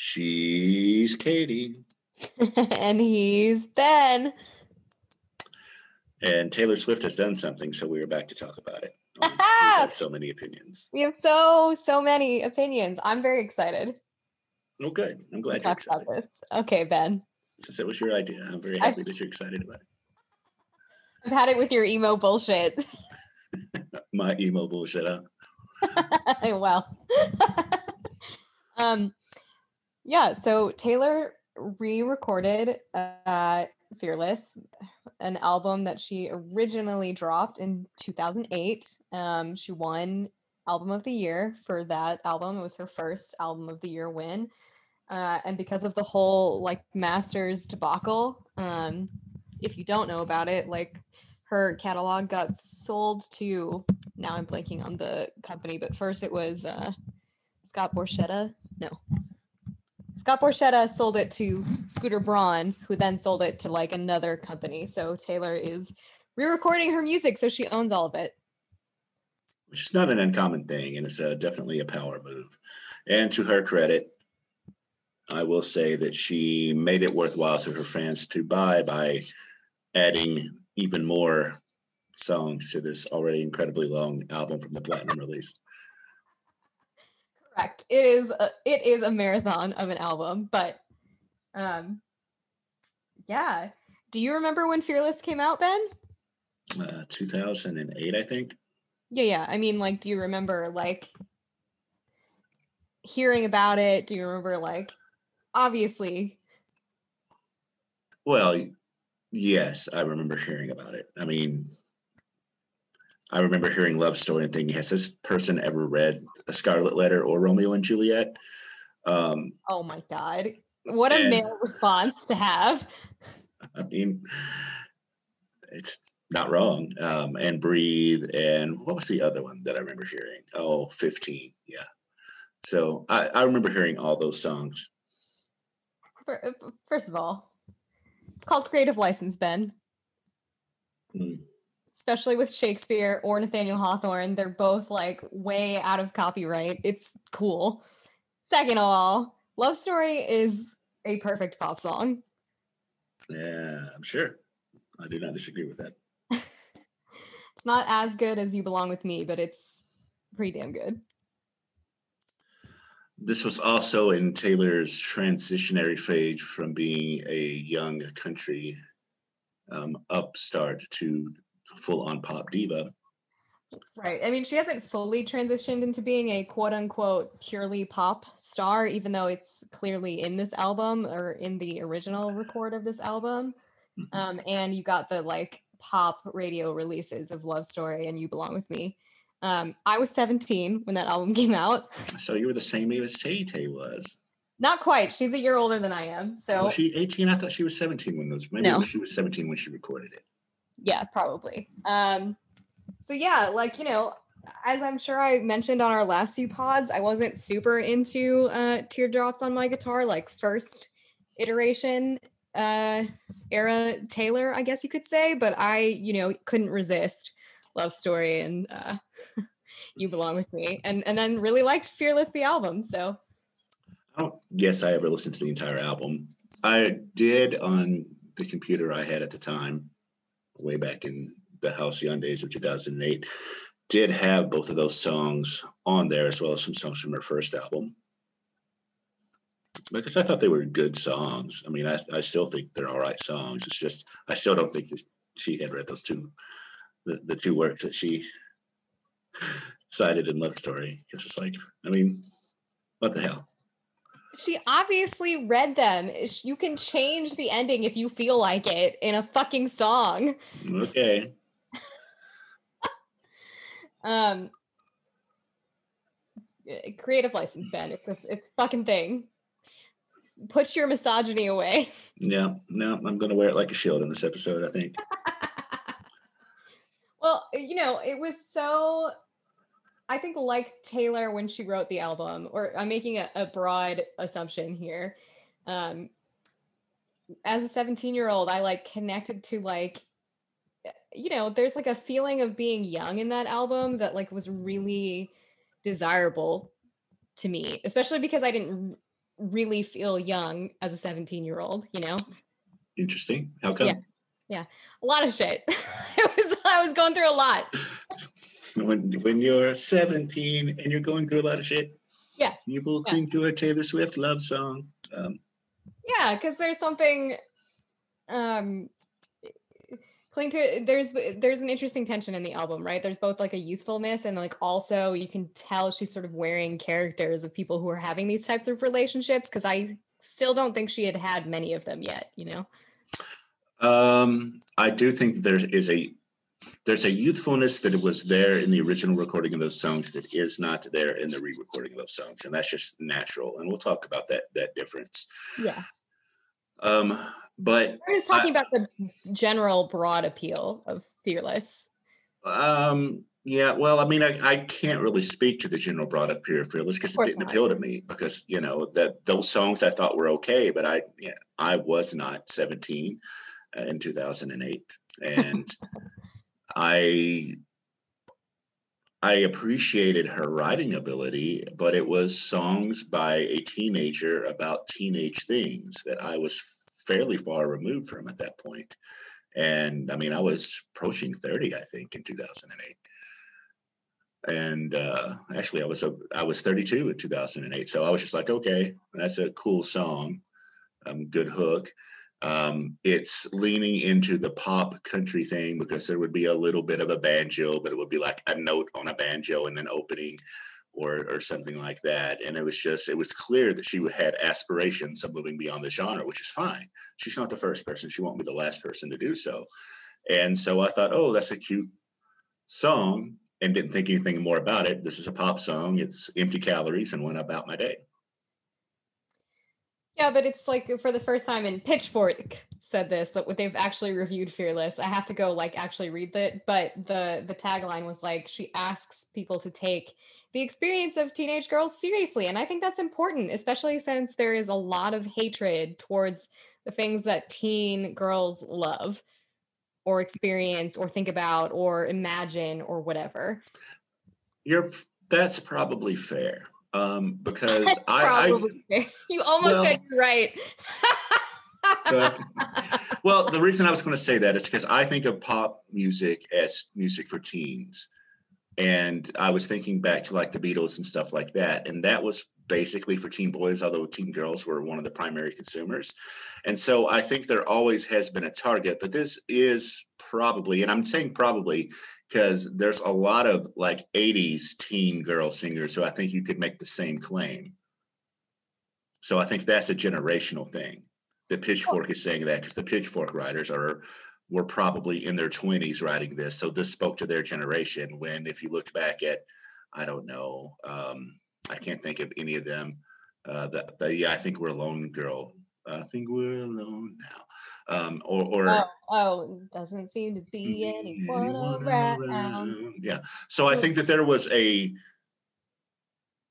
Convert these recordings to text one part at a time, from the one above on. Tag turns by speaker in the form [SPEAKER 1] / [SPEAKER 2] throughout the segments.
[SPEAKER 1] She's Katie.
[SPEAKER 2] and he's Ben.
[SPEAKER 1] And Taylor Swift has done something, so we are back to talk about it. We have so many opinions.
[SPEAKER 2] We have so so many opinions. I'm very excited.
[SPEAKER 1] Oh, good. I'm glad
[SPEAKER 2] to
[SPEAKER 1] you're
[SPEAKER 2] about this. Okay, Ben.
[SPEAKER 1] Since it was your idea, I'm very happy I've, that you're excited about it.
[SPEAKER 2] I've had it with your emo bullshit.
[SPEAKER 1] My emo bullshit,
[SPEAKER 2] huh? well. um, yeah. So Taylor re-recorded uh, "Fearless," an album that she originally dropped in 2008. Um, she won Album of the Year for that album. It was her first Album of the Year win. Uh, and because of the whole like Masters debacle, um, if you don't know about it, like her catalog got sold to now I'm blanking on the company, but first it was uh, Scott Borchetta. No, Scott Borchetta sold it to Scooter Braun, who then sold it to like another company. So Taylor is re-recording her music, so she owns all of it.
[SPEAKER 1] Which is not an uncommon thing, and it's uh, definitely a power move. And to her credit, I will say that she made it worthwhile to her fans to buy by adding even more songs to this already incredibly long album from the platinum release.
[SPEAKER 2] Correct. It is a, it is a marathon of an album, but um yeah. Do you remember when Fearless came out, Ben?
[SPEAKER 1] Uh, 2008, I think.
[SPEAKER 2] Yeah, yeah. I mean, like, do you remember like hearing about it? Do you remember like obviously?
[SPEAKER 1] Well, yes, I remember hearing about it. I mean, I remember hearing Love Story and thinking, has this person ever read A Scarlet Letter or Romeo and Juliet?
[SPEAKER 2] Um, oh my God. What a male response to have.
[SPEAKER 1] I mean, it's not wrong. Um, and Breathe. And what was the other one that I remember hearing? Oh, 15. Yeah. So I, I remember hearing all those songs.
[SPEAKER 2] First of all, it's called Creative License, Ben. Especially with Shakespeare or Nathaniel Hawthorne. They're both like way out of copyright. It's cool. Second of all, Love Story is a perfect pop song.
[SPEAKER 1] Yeah, I'm sure. I do not disagree with that.
[SPEAKER 2] it's not as good as You Belong With Me, but it's pretty damn good.
[SPEAKER 1] This was also in Taylor's transitionary phase from being a young country um, upstart to full on pop diva.
[SPEAKER 2] Right. I mean, she hasn't fully transitioned into being a quote unquote purely pop star, even though it's clearly in this album or in the original record of this album. Mm-hmm. Um, and you got the like pop radio releases of Love Story and You Belong With Me. Um, I was 17 when that album came out.
[SPEAKER 1] So you were the same age as Tay Tay was.
[SPEAKER 2] Not quite. She's a year older than I am. So
[SPEAKER 1] was she 18? I thought she was 17 when those. Maybe no. she was 17 when she recorded it
[SPEAKER 2] yeah, probably. Um, so yeah, like you know, as I'm sure I mentioned on our last few pods, I wasn't super into uh, teardrops on my guitar, like first iteration uh, era Taylor, I guess you could say, but I, you know, couldn't resist Love Story and uh, You Belong with Me, and and then really liked Fearless the album. So,
[SPEAKER 1] I don't guess I ever listened to the entire album. I did on the computer I had at the time way back in the halcyon days of 2008 did have both of those songs on there as well as some songs from her first album. Because i thought they were good songs. I mean i, I still think they're all right songs. It's just i still don't think she had read those two the, the two works that she cited in love story. Because it's like i mean what the hell
[SPEAKER 2] she obviously read them. You can change the ending if you feel like it in a fucking song.
[SPEAKER 1] Okay.
[SPEAKER 2] um creative license Ben. It's a, it's a fucking thing. Put your misogyny away.
[SPEAKER 1] Yeah, no, I'm gonna wear it like a shield in this episode, I think.
[SPEAKER 2] well, you know, it was so I think like Taylor when she wrote the album, or I'm making a, a broad assumption here. Um, as a 17 year old, I like connected to like, you know, there's like a feeling of being young in that album that like was really desirable to me, especially because I didn't really feel young as a 17 year old, you know?
[SPEAKER 1] Interesting. How come?
[SPEAKER 2] Yeah. Yeah. A lot of shit. it was I was going through a lot.
[SPEAKER 1] when when you're 17 and you're going through a lot of shit,
[SPEAKER 2] Yeah.
[SPEAKER 1] you will
[SPEAKER 2] Yeah.
[SPEAKER 1] cling to a Taylor Swift love song. Um,
[SPEAKER 2] Yeah, because there's something um cling to there's there's an interesting tension in the album, right? There's both like a youthfulness and like also you can tell she's sort of wearing characters of people who are having these types of relationships because I still don't think she had had many of them yet, you know?
[SPEAKER 1] um, I do think there is a there's a youthfulness that was there in the original recording of those songs that is not there in the re-recording of those songs, and that's just natural. And we'll talk about that that difference.
[SPEAKER 2] Yeah.
[SPEAKER 1] Um, but
[SPEAKER 2] I was talking about the general broad appeal of Fearless.
[SPEAKER 1] Um, yeah, well, I mean, I, I can't really speak to the general broad appeal of fearless because it didn't
[SPEAKER 2] not.
[SPEAKER 1] appeal to me because you know that those songs I thought were okay, but I yeah, I was not 17 uh, in 2008, and I I appreciated her writing ability, but it was songs by a teenager about teenage things that I was fairly far removed from at that point. And I mean, I was approaching 30, I think, in 2008. And uh, actually, I was a, I was 32 in 2008. So I was just like, okay, that's a cool song, um, good hook. Um, it's leaning into the pop country thing because there would be a little bit of a banjo, but it would be like a note on a banjo and then opening or or something like that. And it was just it was clear that she had aspirations of moving beyond the genre, which is fine. She's not the first person. She won't be the last person to do so. And so I thought, oh, that's a cute song, and didn't think anything more about it. This is a pop song. It's empty calories, and went about my day.
[SPEAKER 2] Yeah, but it's like for the first time in Pitchfork said this that they've actually reviewed Fearless. I have to go like actually read it, but the the tagline was like she asks people to take the experience of teenage girls seriously, and I think that's important, especially since there is a lot of hatred towards the things that teen girls love or experience or think about or imagine or whatever.
[SPEAKER 1] You're that's probably fair. Um, because I, I
[SPEAKER 2] probably you almost
[SPEAKER 1] well-
[SPEAKER 2] said you're right.
[SPEAKER 1] But- well, the reason I was going to say that is because I think of pop music as music for teens. And I was thinking back to like the Beatles and stuff like that. And that was basically for teen boys, although teen girls were one of the primary consumers. And so I think there always has been a target, but this is probably, and I'm saying probably because there's a lot of like 80s teen girl singers who I think you could make the same claim. So I think that's a generational thing the pitchfork is saying that because the pitchfork writers are were probably in their 20s writing this so this spoke to their generation when if you looked back at i don't know um i can't think of any of them uh the, the yeah i think we're alone girl i think we're alone now um or or
[SPEAKER 2] oh, oh, doesn't seem to be anyone around.
[SPEAKER 1] yeah so i think that there was a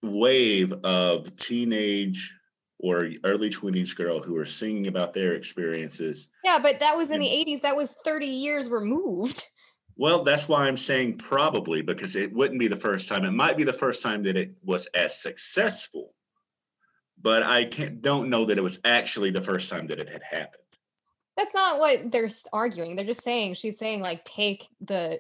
[SPEAKER 1] wave of teenage or early 20s girl who were singing about their experiences
[SPEAKER 2] Yeah, but that was in the 80s. That was 30 years removed.
[SPEAKER 1] Well, that's why I'm saying probably because it wouldn't be the first time. It might be the first time that it was as successful, but I can't don't know that it was actually the first time that it had happened.
[SPEAKER 2] That's not what they're arguing. They're just saying, she's saying, like, take the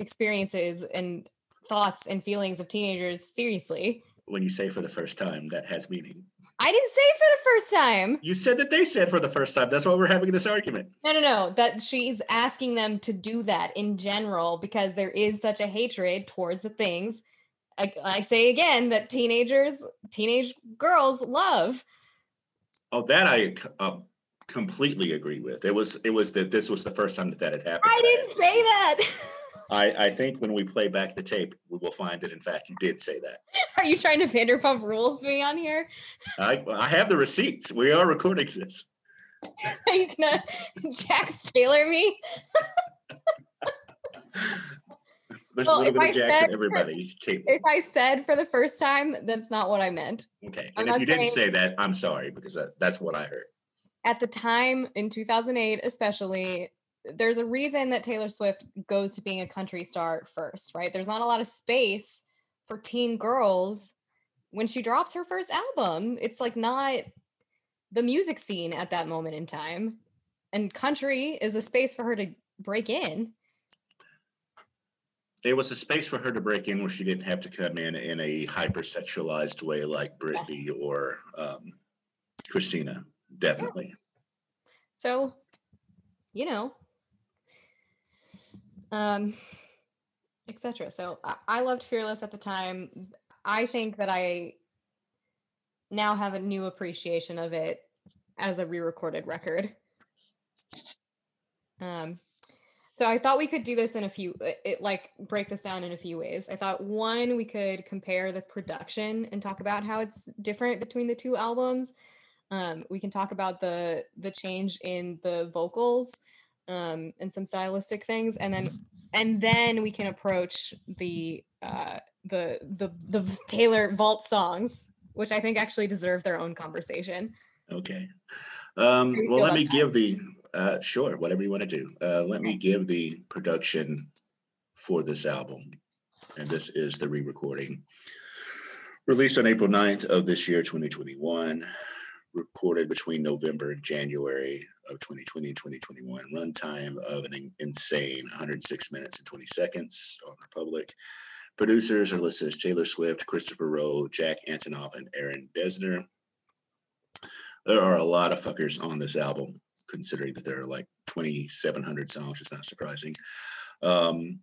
[SPEAKER 2] experiences and thoughts and feelings of teenagers seriously.
[SPEAKER 1] When you say for the first time, that has meaning.
[SPEAKER 2] I didn't say it for the first time.
[SPEAKER 1] You said that they said for the first time. That's why we're having this argument.
[SPEAKER 2] No, no, no. That she's asking them to do that in general because there is such a hatred towards the things. I, I say again that teenagers, teenage girls love.
[SPEAKER 1] Oh, that I um, completely agree with. It was it was that this was the first time that that had happened.
[SPEAKER 2] I didn't say that.
[SPEAKER 1] I, I think when we play back the tape, we will find that in fact you did say that.
[SPEAKER 2] Are you trying to Vanderpump Rules me on here?
[SPEAKER 1] I I have the receipts. We are recording this.
[SPEAKER 2] Are you gonna Jax Taylor me?
[SPEAKER 1] There's
[SPEAKER 2] Well,
[SPEAKER 1] a little
[SPEAKER 2] if
[SPEAKER 1] bit of
[SPEAKER 2] I
[SPEAKER 1] Jackson,
[SPEAKER 2] said-
[SPEAKER 1] everybody.
[SPEAKER 2] If I said for the first time, that's not what I meant.
[SPEAKER 1] Okay.
[SPEAKER 2] I'm
[SPEAKER 1] And if
[SPEAKER 2] not
[SPEAKER 1] you didn't say that, I'm sorry because that, that's what I heard.
[SPEAKER 2] At the time in 2008, especially, there's a reason that Taylor Swift goes to being a country star first, right? There's not a lot of space for teen girls when she drops her first album. It's like not the music scene at that moment in time. And country is a space for her to break in.
[SPEAKER 1] It was a space for her to break in where she didn't have to come in in a hypersexualized way like Britney or um, Christina. Definitely.
[SPEAKER 2] So, you know, um, etc. So I, I loved Fearless at the time. I think that I now have a new appreciation of it as a re-recorded record. Um, so I thought we could do this in a few, it, it like break this down in a few ways. I thought one, we could compare the production and talk about how it's different between the two albums. Um, we can talk about the the change in the vocals um, and some stylistic things, and then and then we can approach the uh, the the the Taylor vault songs, which I think actually deserve their own conversation.
[SPEAKER 1] Okay. Um, well, let me that? give the uh, sure whatever you want to do. Uh, let me give the production for this album, and this is the re-recording. Released on April 9th of this year, 2021 recorded between November and January of 2020 and 2021. Runtime of an insane 106 minutes and 20 seconds on Republic. Producers are listed as Taylor Swift, Christopher Rowe, Jack Antonoff, and Aaron Dessner. There are a lot of fuckers on this album, considering that there are like 2,700 songs. It's not surprising. Um,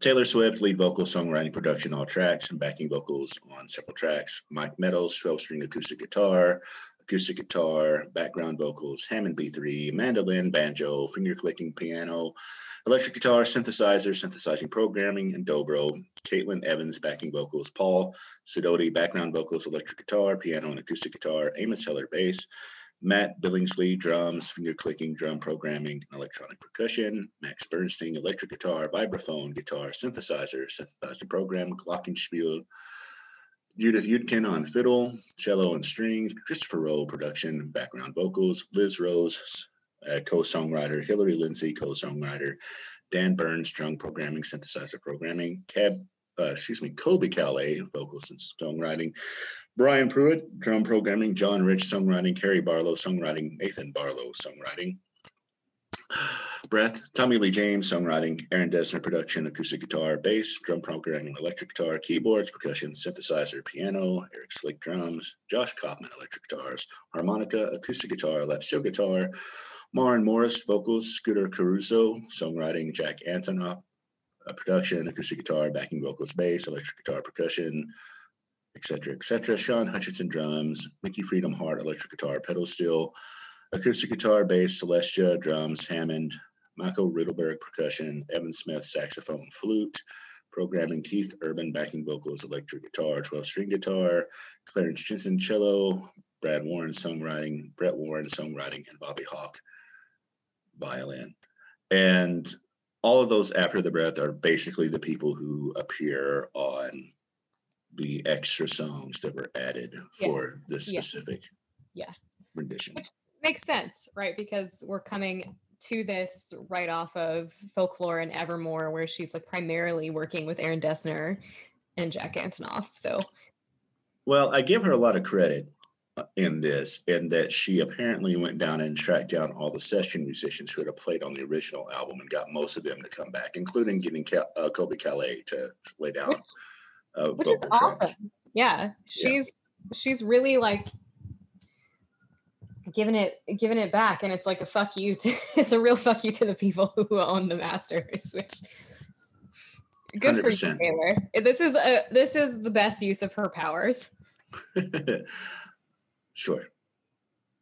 [SPEAKER 1] Taylor Swift, lead vocal, songwriting, production, all tracks, and backing vocals on several tracks. Mike Meadows, 12 string acoustic guitar acoustic guitar, background vocals, Hammond B3, mandolin, banjo, finger clicking piano, electric guitar, synthesizer, synthesizing programming, and dobro. Caitlin Evans, backing vocals, Paul Sidoti, background vocals, electric guitar, piano, and acoustic guitar, Amos Heller, bass. Matt Billingslea, drums, finger clicking, drum programming, and electronic percussion. Max Bernstein, electric guitar, vibraphone, guitar, synthesizer, synthesizer program, glockenspiel, Judith Yudkin on fiddle, cello, and strings, Christopher Rowe production, background vocals, Liz Rose, uh, co-songwriter, Hillary Lindsey, co-songwriter, Dan Burns, drum programming, synthesizer programming, Cab, uh, excuse me, Colbie Caillat, vocals and songwriting, Brian Pruitt, drum programming, John Rich, songwriting, Cary Barlowe, songwriting, Nathan Barlowe, songwriting. Breath, Tommy Lee James, songwriting, Aaron Dessner, production, acoustic guitar, bass, drum programming, electric guitar, keyboards, percussion, synthesizer, piano, Eric Slick drums, Josh Kaufman, electric guitars, harmonica, acoustic guitar, lap steel guitar, Maren Morris, vocals, Scooter Carusoe, songwriting, Jack Antonoff, uh, production, acoustic guitar, backing vocals, bass, electric guitar, percussion, etc., etc. Sean Hutchinson drums, Mickey Freedom Hart, electric guitar, pedal steel, acoustic guitar, bass, celesta, drums, Hammond, Michael Riddleberg percussion, Evan Smith saxophone, flute, programming Keith Urban backing vocals, electric guitar, 12 string guitar, Clarice Jensen cello, Brad Warren songwriting, Brett Warren songwriting, and Bobby Hawk violin. And all of those after the breath are basically the people who appear on the extra songs that were added for this specific
[SPEAKER 2] yeah.
[SPEAKER 1] rendition.
[SPEAKER 2] Which makes sense, right? Because we're coming to this right off of folklore and evermore where she's like primarily working with aaron dessner and jack antonoff so.
[SPEAKER 1] Well i give her a lot of credit uh, in this in that she apparently went down and tracked down all the session musicians who had played on the original album and got most of them to come back including getting Cal- uh, Colbie Caillat to lay down
[SPEAKER 2] uh, which is awesome. Yeah she's yeah. she's really like giving it giving it back. And it's like a fuck you to it's a real fuck you to the people who own the masters which good 100%. for you taylor. This is a this is the best use of her powers.
[SPEAKER 1] Sure.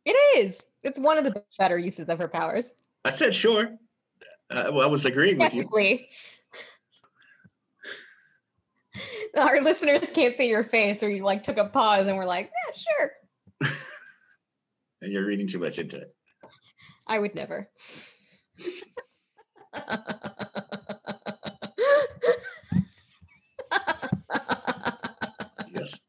[SPEAKER 2] It is. It's one of the better uses of her powers.
[SPEAKER 1] I said sure. Uh, well, i was agreeing with you.
[SPEAKER 2] Our listeners can't see your face or you like took a pause and we're like yeah sure
[SPEAKER 1] and you're reading too much into it.
[SPEAKER 2] I would never.
[SPEAKER 1] yes.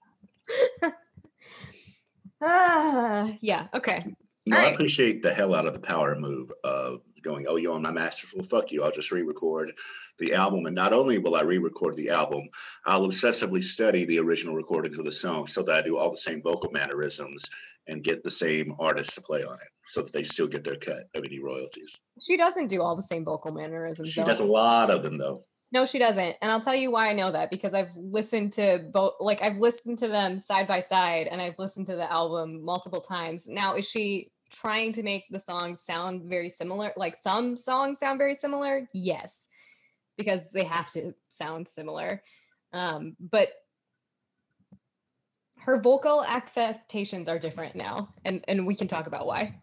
[SPEAKER 2] Ah, yeah. Okay.
[SPEAKER 1] No, I
[SPEAKER 2] Alright.
[SPEAKER 1] appreciate the hell out of the power move of going, oh, yo, I'm not masterful. Fuck you. I'll just re record the album. And not only will I re record the album, I'll obsessively study the original recordings of the song so that I do all the same vocal mannerisms and get the same artists to play on it so that they still get their cut of any royalties.
[SPEAKER 2] She doesn't do all the same vocal mannerisms.
[SPEAKER 1] She
[SPEAKER 2] though.
[SPEAKER 1] does a lot of them, though.
[SPEAKER 2] No, she doesn't. And I'll tell you why I know that because I've listened to both like I've listened to them side by side and I've listened to the album multiple times. Now, is she trying to make the songs sound very similar? Like some songs sound very similar? Yes. Because they have to sound similar. Um, but her vocal affectations are different now, and and we can talk about why.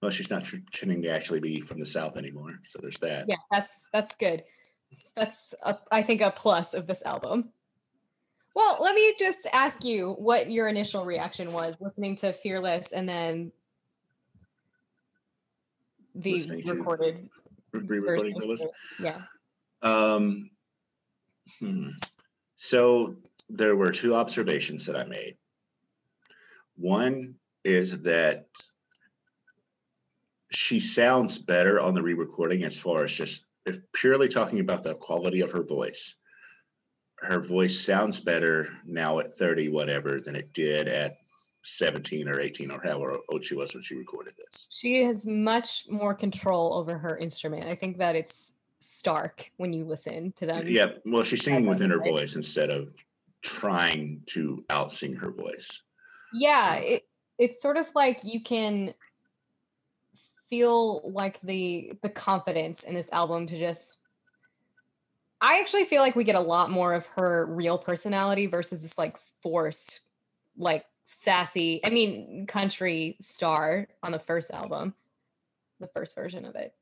[SPEAKER 1] Well, she's not pretending to actually be from the South anymore. So there's that.
[SPEAKER 2] Yeah, that's that's good. That's a, I think a plus of this album. Well, let me just ask you what your initial reaction was listening to Fearless and then the recorded
[SPEAKER 1] Re recording
[SPEAKER 2] version.
[SPEAKER 1] Fearless.
[SPEAKER 2] Yeah.
[SPEAKER 1] Um, hmm. So there were two observations that I made. One is that she sounds better on the re-recording as far as just if purely talking about the quality of her voice. Her voice sounds better now at 30 whatever than it did at 17 or 18 or however old she was when she recorded this.
[SPEAKER 2] She has much more control over her instrument. I think that it's stark when you listen to them.
[SPEAKER 1] Yeah, well, she's singing within her voice instead of trying to out sing her voice.
[SPEAKER 2] yeah it, it's sort of like you can feel like the the confidence in this album to just i actually feel like we get a lot more of her real personality versus this like forced like sassy i mean country star on the first album the first version of it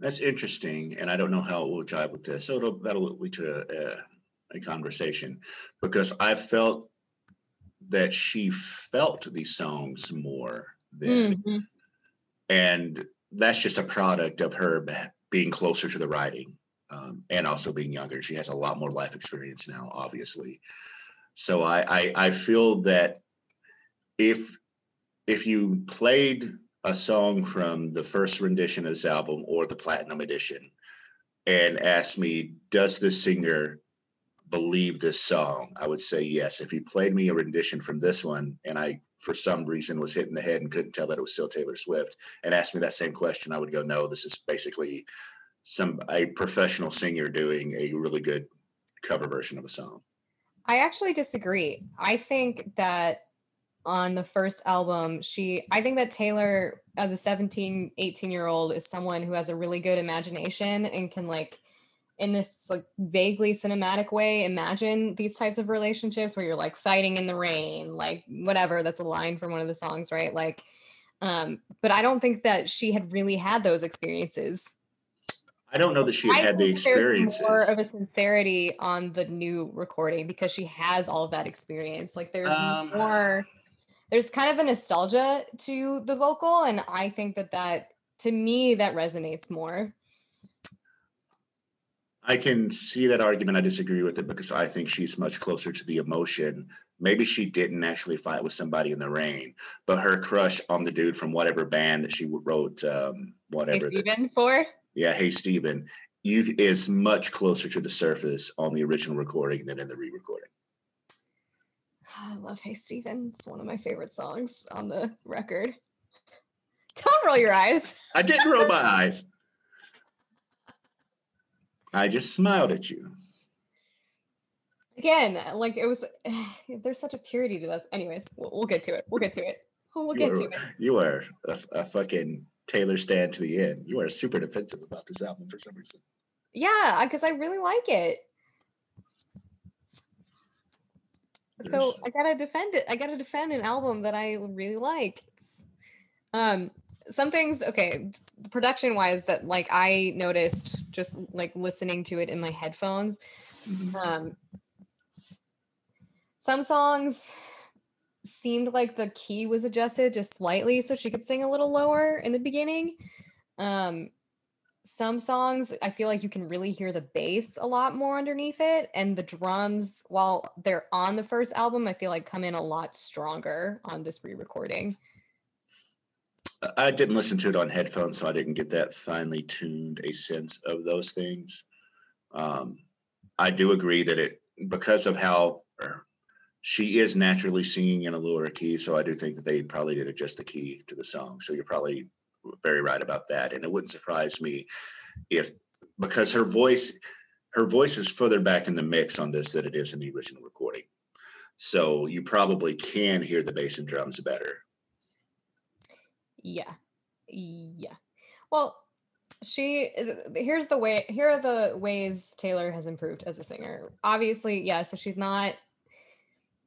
[SPEAKER 1] That's interesting, and I don't know how it will jive with this. So it'll, that'll lead to a, a, a conversation because I felt that she felt these songs more than,
[SPEAKER 2] Mhm.
[SPEAKER 1] and that's just a product of her being closer to the writing um, and also being younger. She has a lot more life experience now, obviously. So I, I, I feel that if if you played a song from the first rendition of this album or the platinum edition and asked me, does the singer believe this song? I would say yes. If you played me a rendition from this one and I, for some reason, was hit in the head and couldn't tell that it was still Taylor Swift and asked me that same question, I would go, no, this is basically some a professional singer doing a really good cover version of a song.
[SPEAKER 2] I actually disagree. I think that on the first album, she, I think that Taylor, as a 17, 18 year old, is someone who has a really good imagination and can, like, in this like vaguely cinematic way, imagine these types of relationships where you're like fighting in the rain, like whatever. That's a line from one of the songs, right? Like, um, but I don't think that she had really had those experiences.
[SPEAKER 1] I don't know that she had had the experiences.
[SPEAKER 2] More of a sincerity on the new recording because she has all of that experience. Like there's
[SPEAKER 1] Um,
[SPEAKER 2] more. There's kind of a nostalgia to the vocal, and I think that that to me that resonates more.
[SPEAKER 1] I can see that argument. I disagree with it because I think she's much closer to the emotion. Maybe she didn't actually fight with somebody in the rain, but her crush on the dude from whatever band that she wrote, um, whatever. the-
[SPEAKER 2] Steven, for
[SPEAKER 1] yeah, hey Steven, you is much closer to the surface on the original recording than in the re-recording.
[SPEAKER 2] I love Hey Steven. It's one of my favorite songs on the record. Don't roll your eyes.
[SPEAKER 1] I didn't roll my eyes. I just smiled at you.
[SPEAKER 2] Again, like it was. There's such a purity to that. Anyways, we'll, we'll get to it. We'll get to it. We'll
[SPEAKER 1] you
[SPEAKER 2] get
[SPEAKER 1] were,
[SPEAKER 2] to it.
[SPEAKER 1] You are a, a fucking Taylor stand to the end. You are super defensive about this album for some reason.
[SPEAKER 2] Yeah, because I really like it. So I gotta defend it. I gotta defend an album that I really like. It's- um, some things, okay, production wise, that like I noticed just like listening to it in my headphones.
[SPEAKER 1] Mhm.
[SPEAKER 2] Um, some songs seemed like the key was adjusted just slightly so she could sing a little lower in the beginning. Um, some songs I feel like you can really hear the bass a lot more underneath it, and the drums, while they're on the first album, I feel like come in a lot stronger on this re-recording.
[SPEAKER 1] I didn't listen to it on headphones, so I didn't get that finely tuned a sense of those things. Um, I do agree that it because of how er, she is naturally singing in a lower key, so I do think that they probably did adjust the key to the song. So you're probably very right about that, and it wouldn't surprise me if because her voice her voice is further back in the mix on this than it is in the original recording. So you probably can hear the bass and drums better.
[SPEAKER 2] Yeah. Yeah. Well, she here's the way here are the ways Taylor has improved as a singer. Obviously, yeah, so she's not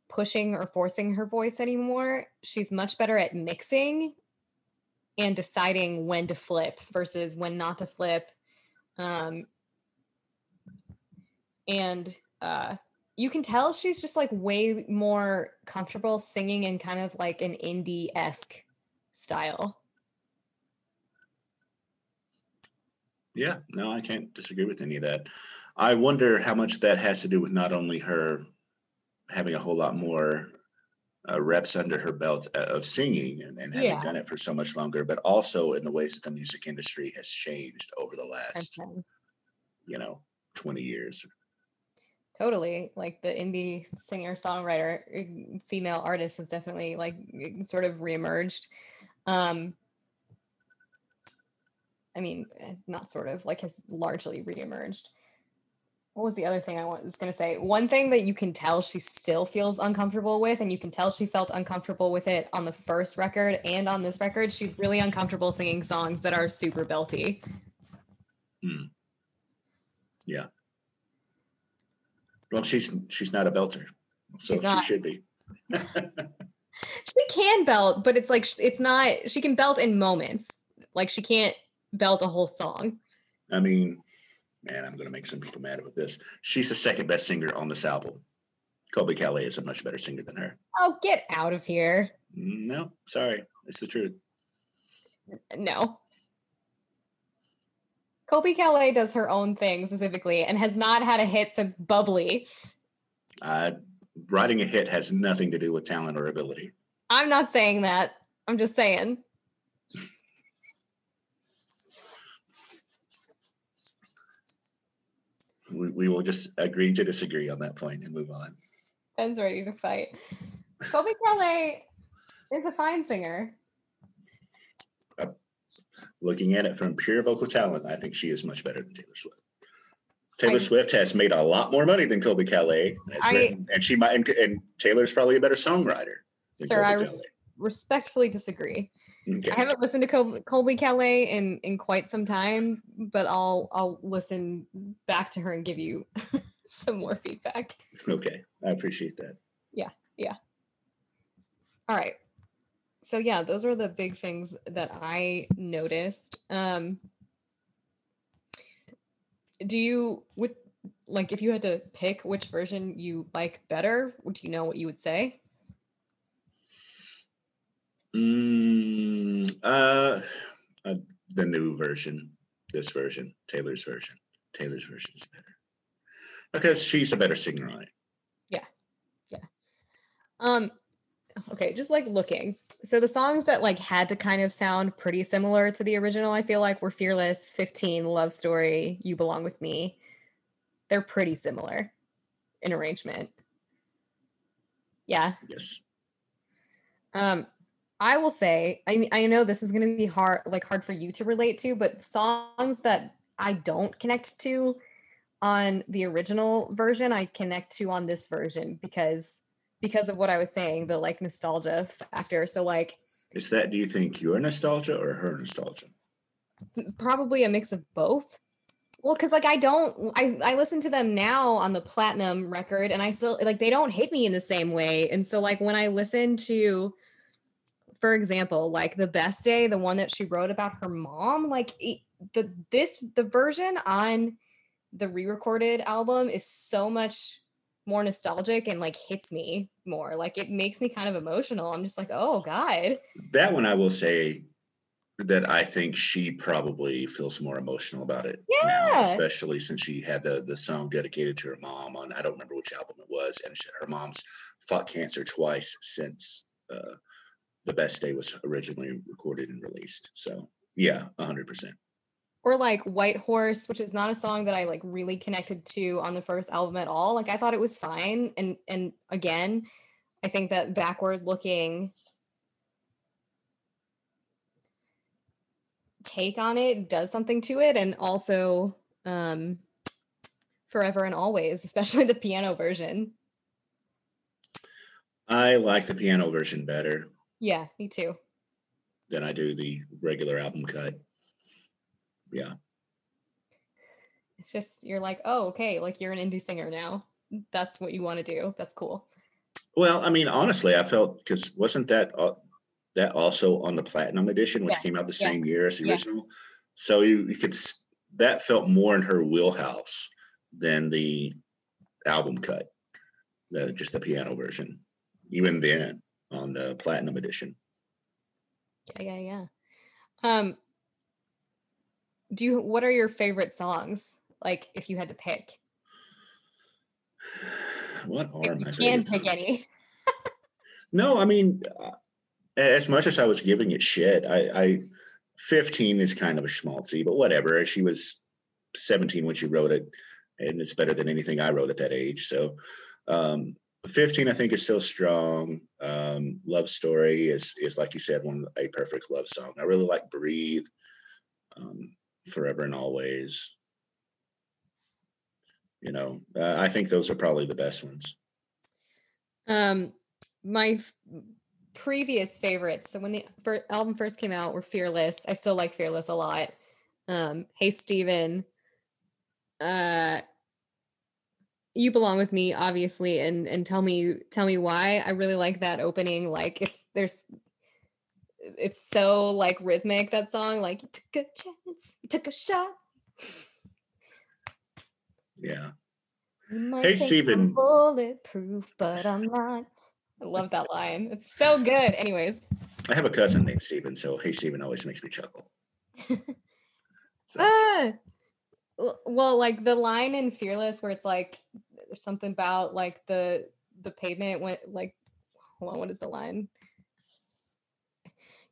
[SPEAKER 2] pushing or forcing her voice anymore. She's much better at mixing and deciding when to flip versus when not to flip. Um and uh you can tell she's just like way more comfortable singing in kind of like an indie-esque style.
[SPEAKER 1] Yeah, no, I can't disagree with any of that. I wonder how much that has to do with not only her having a whole lot more uh, reps under her belt uh, of singing and, and having
[SPEAKER 2] Yeah.
[SPEAKER 1] done it for so much longer, but also in the ways that the music industry has changed over the last,
[SPEAKER 2] Okay.
[SPEAKER 1] you know, 20 years.
[SPEAKER 2] Totally. Like the indie singer songwriter uh, female artist has definitely like uh, sort of reemerged. Um I mean, eh, not sort of, like has largely reemerged. What was the other thing I was going to say? One thing that you can tell she still feels uncomfortable with, and you can tell she felt uncomfortable with it on the first record and on this record. She's really uncomfortable singing songs that are super belty. Hmm. Yeah.
[SPEAKER 1] Well, she's she's not a belter, so she should be.
[SPEAKER 2] She can belt, but it's like it's not. She can belt in moments. Like she can't belt a whole song.
[SPEAKER 1] I mean, man, I'm going to make some people mad with this. She's the second best singer on this album. Colbie Caillat is a much better singer than her.
[SPEAKER 2] Oh, get out of here!
[SPEAKER 1] No, sorry, it's the truth.
[SPEAKER 2] No. Colbie Caillat does her own thing specifically and has not had a hit since Bubbly.
[SPEAKER 1] Uh, writing a hit has nothing to do with talent or ability.
[SPEAKER 2] I'm not saying that. I'm just saying.
[SPEAKER 1] We, we will just agree to disagree on that point and move on.
[SPEAKER 2] Ben's ready to fight. Colbie Caillat is a fine singer.
[SPEAKER 1] Uh, looking at it from pure vocal talent, I think she is much better than Taylor Swift. Taylor
[SPEAKER 2] I-
[SPEAKER 1] Swift has made a lot more money than Colbie Caillat,
[SPEAKER 2] I-
[SPEAKER 1] written, and she might, and, and Taylor's probably a better songwriter
[SPEAKER 2] Sir, I res- respectfully disagree.
[SPEAKER 1] Okay.
[SPEAKER 2] I haven't listened to Col- Colbie Caillat in in quite some time, but I'll I'll listen back to her and give you some more feedback.
[SPEAKER 1] Okay, I appreciate that. Yeah, yeah.
[SPEAKER 2] All right. So yeah, those are the big things that I noticed. Um do you would like if you had to pick which version you like better, do you know what you would say?
[SPEAKER 1] Mm, uh, uh, the new version, this version, Taylor's version. Taylor's version is better because she's a better singer on it. Yeah, yeah.
[SPEAKER 2] Um okay, just like looking. So the songs that like had to kind of sound pretty similar to the original, I feel like were Fearless, 15, Love Story, You Belong with Me. They're pretty similar in arrangement. Yeah.
[SPEAKER 1] Yes.
[SPEAKER 2] Um I will say, I I know this is going to be hard like hard for you to relate to, but songs that I don't connect to on the original version, I connect to on this version because because of what I was saying, the like nostalgia factor. So like
[SPEAKER 1] Is that, do you think your nostalgia or her nostalgia?
[SPEAKER 2] probably a mix of both. Well, because like I don't, I I listen to them now on the platinum record, and I still like they don't hit me in the same way. And so like when I listen to, for example, like the best day, the one that she wrote about her mom, like it, the this the version on the re-recorded album is so much more nostalgic and like hits me more. Like it makes me kind of emotional. I'm just like, oh god.
[SPEAKER 1] That one I will say that I think she probably feels more emotional about it. now,
[SPEAKER 2] Yeah.
[SPEAKER 1] especially since she had the the song dedicated to her mom on I don't remember which album it was, and she, her mom's fought cancer twice since uh, the best day was originally recorded and released. So yeah, hundred percent.
[SPEAKER 2] Or like White Horse, which is not a song that I like really connected to on the first album at all. Like I thought it was fine. And and again, I think that backwards looking take on it does something to it. And also um forever and always, especially the piano version.
[SPEAKER 1] I like the piano version better.
[SPEAKER 2] Yeah, me too.
[SPEAKER 1] Then I do the regular album cut. Yeah.
[SPEAKER 2] It's just you're like, oh, okay, like you're an indie singer now. That's what you want to do. That's cool.
[SPEAKER 1] Well, I mean, honestly, I felt because wasn't that uh, that also on the platinum edition, which
[SPEAKER 2] Yeah,
[SPEAKER 1] came out the
[SPEAKER 2] yeah,
[SPEAKER 1] same year as the
[SPEAKER 2] yeah.
[SPEAKER 1] original? So you, you could that felt more in her wheelhouse than the album cut, the just the piano version. Even then, on the platinum edition.
[SPEAKER 2] Yeah, yeah, yeah. Um do you what are your favorite songs? Like if you had to pick.
[SPEAKER 1] What are
[SPEAKER 2] If
[SPEAKER 1] my
[SPEAKER 2] you can pick
[SPEAKER 1] songs?
[SPEAKER 2] any.
[SPEAKER 1] No, I mean, uh, as much as I was giving it shit, I, I 15 is kind of a schmaltzy, but whatever. She was 17 when she wrote it, and it's better than anything I wrote at that age. So, um, 15, I think, is still strong. Um, Love Story is is like you said, one a perfect love song. I really like Breathe, um, Forever and Always. You know, uh, I think those are probably the best ones.
[SPEAKER 2] Um my f- previous favorites. So when the fir- album first came out were Fearless. I still like Fearless a lot. Um Hey Steven. Uh you belong with me obviously and and tell me tell me why i really like that opening like it's there's it's so like rhythmic that song like you took a chance you took a shot
[SPEAKER 1] Yeah. Hey, Steven.
[SPEAKER 2] bulletproof but i'm not i love that line it's so good anyways
[SPEAKER 1] I have a cousin named Steven, so hey Steven always makes me chuckle. So,
[SPEAKER 2] ah! Well like the line in fearless where it's like there's something about like the the pavement went like hold on what is the line?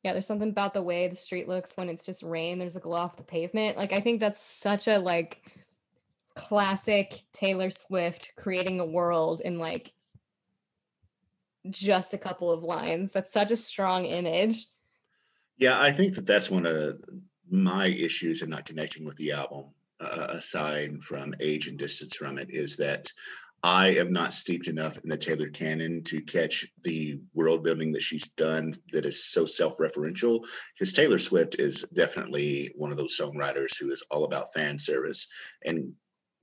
[SPEAKER 2] Yeah there's something about the way the street looks when it's just rain there's a glow off the pavement. Like i think that's such a like classic taylor swift creating a world in like just a couple of lines. That's such a strong image.
[SPEAKER 1] Yeah, I think that that's one of my issues in not connecting with the album, uh, aside from age and distance from it, is that I am not steeped enough in the Taylor canon to catch the world building that she's done that is so self-referential. Because Taylor Swift is definitely one of those songwriters who is all about fan service and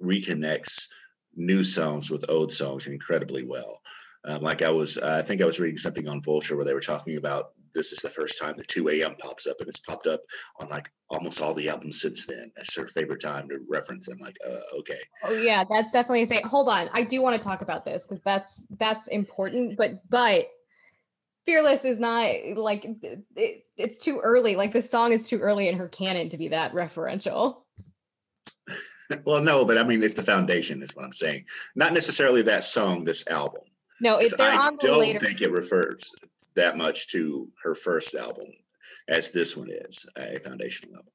[SPEAKER 1] reconnects new songs with old songs incredibly well. Um, like I was, I think I was reading something on Vulture where they were talking about this is the first time that 2 a.m. pops up, and it's popped up on like almost all the albums since then. That's her favorite time to reference. I'm like, uh, okay,
[SPEAKER 2] Oh yeah, that's definitely a thing. Hold on, I do want to talk about this because that's that's important. But but fearless is not like it, it's too early. Like the song is too early in her canon to be that referential.
[SPEAKER 1] well, no, but I mean, it's the foundation, is what I'm saying. Not necessarily that song, this album.
[SPEAKER 2] No, it, they're
[SPEAKER 1] I
[SPEAKER 2] on the
[SPEAKER 1] don't
[SPEAKER 2] later.
[SPEAKER 1] think it refers that much to her first album as this one is a foundational album.